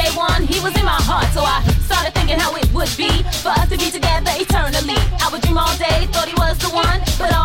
day one, he was in my heart. So I started thinking how it would be for us to be together eternally. I would dream all day, thought he was the one, but all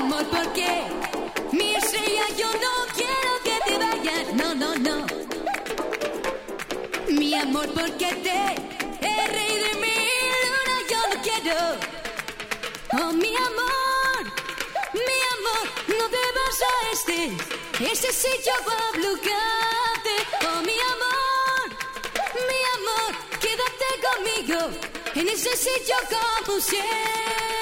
amor, ¿por qué? Mi estrella, yo no quiero que te vayas. No, no, no. Mi amor, ¿por qué te el rey de mi luna? Yo no quiero. Oh, mi amor, mi amor, no te vas a este. Este sitio va a bloquearte. Oh, mi amor, mi amor, quédate conmigo. En ese sitio como siempre.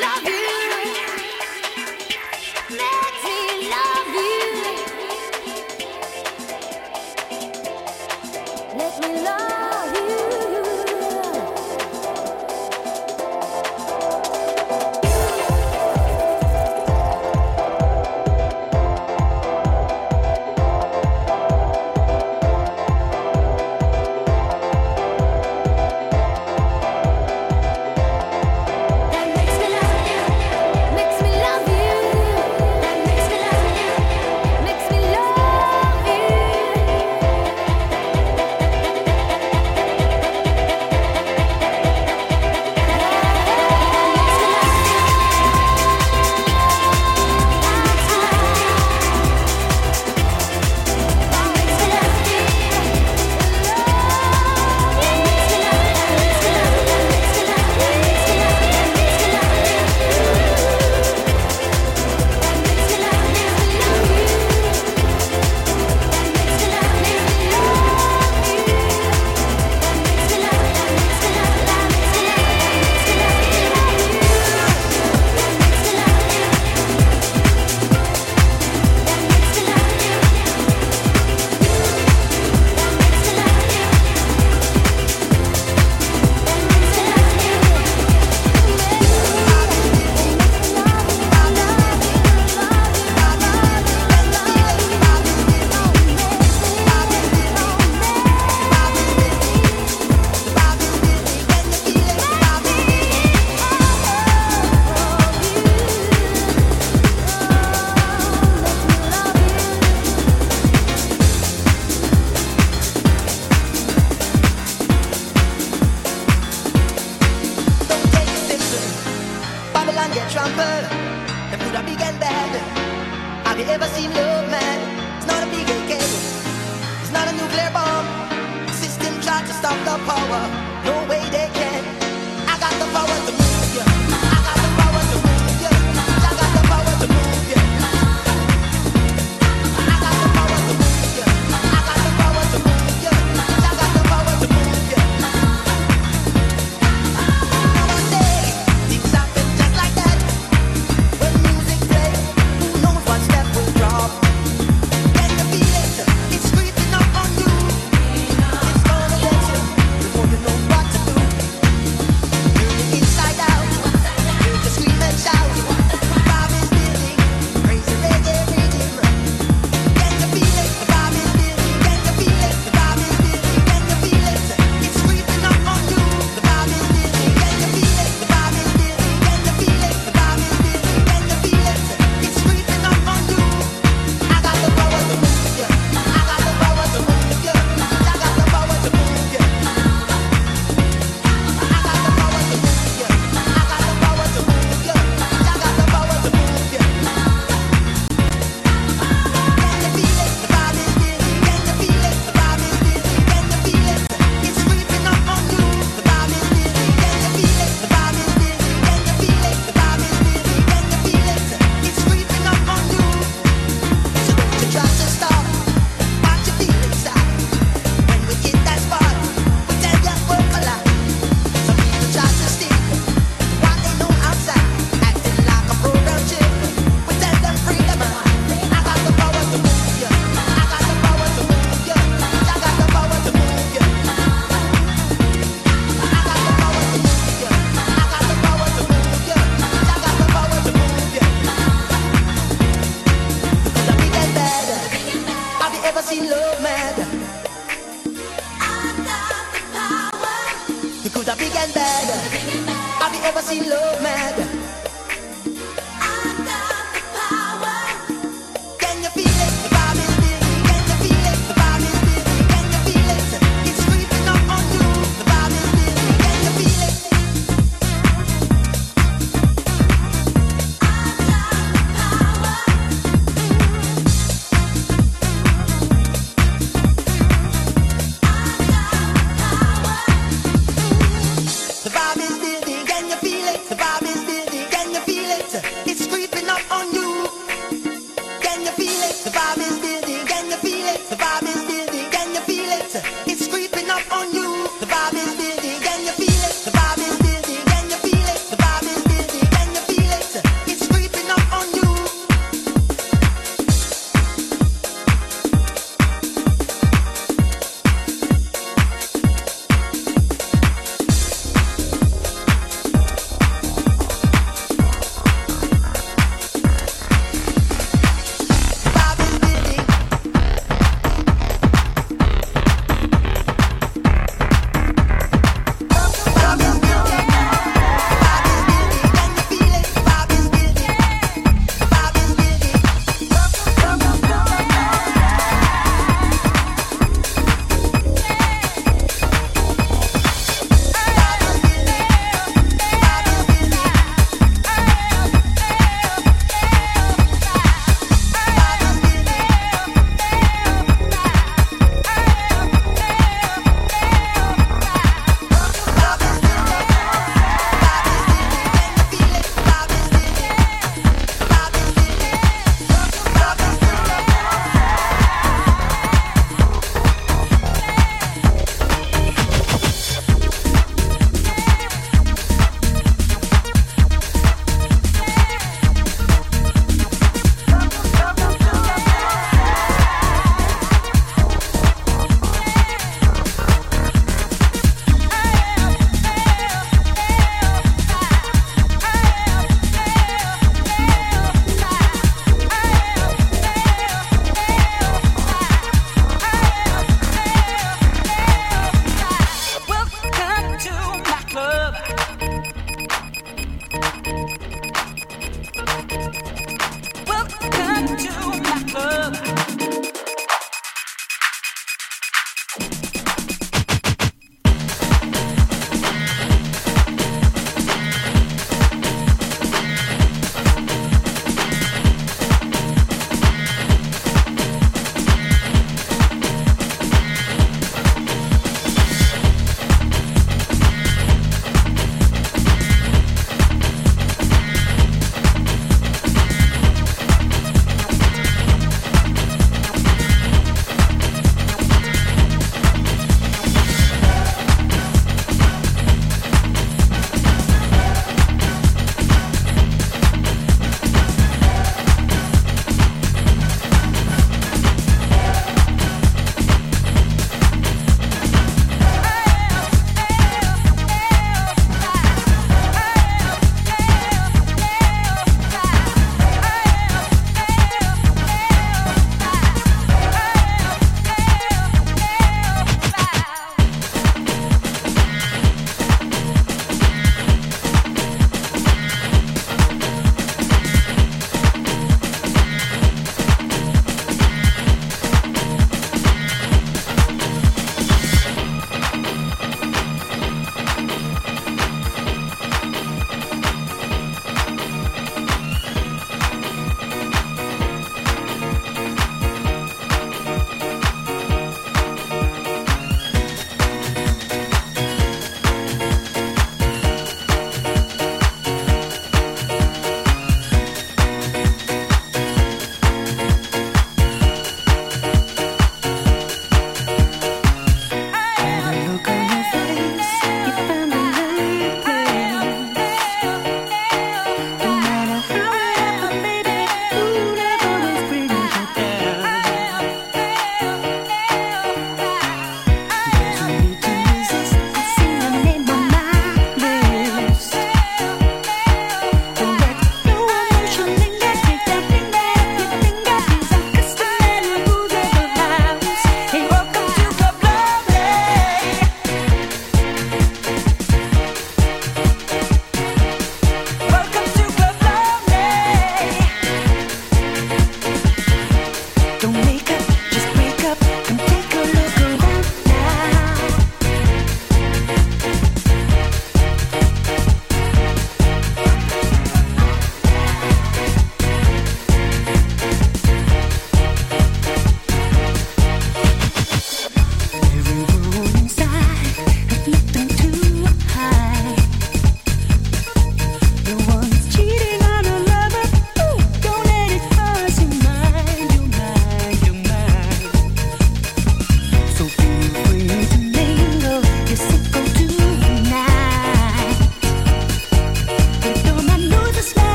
love you.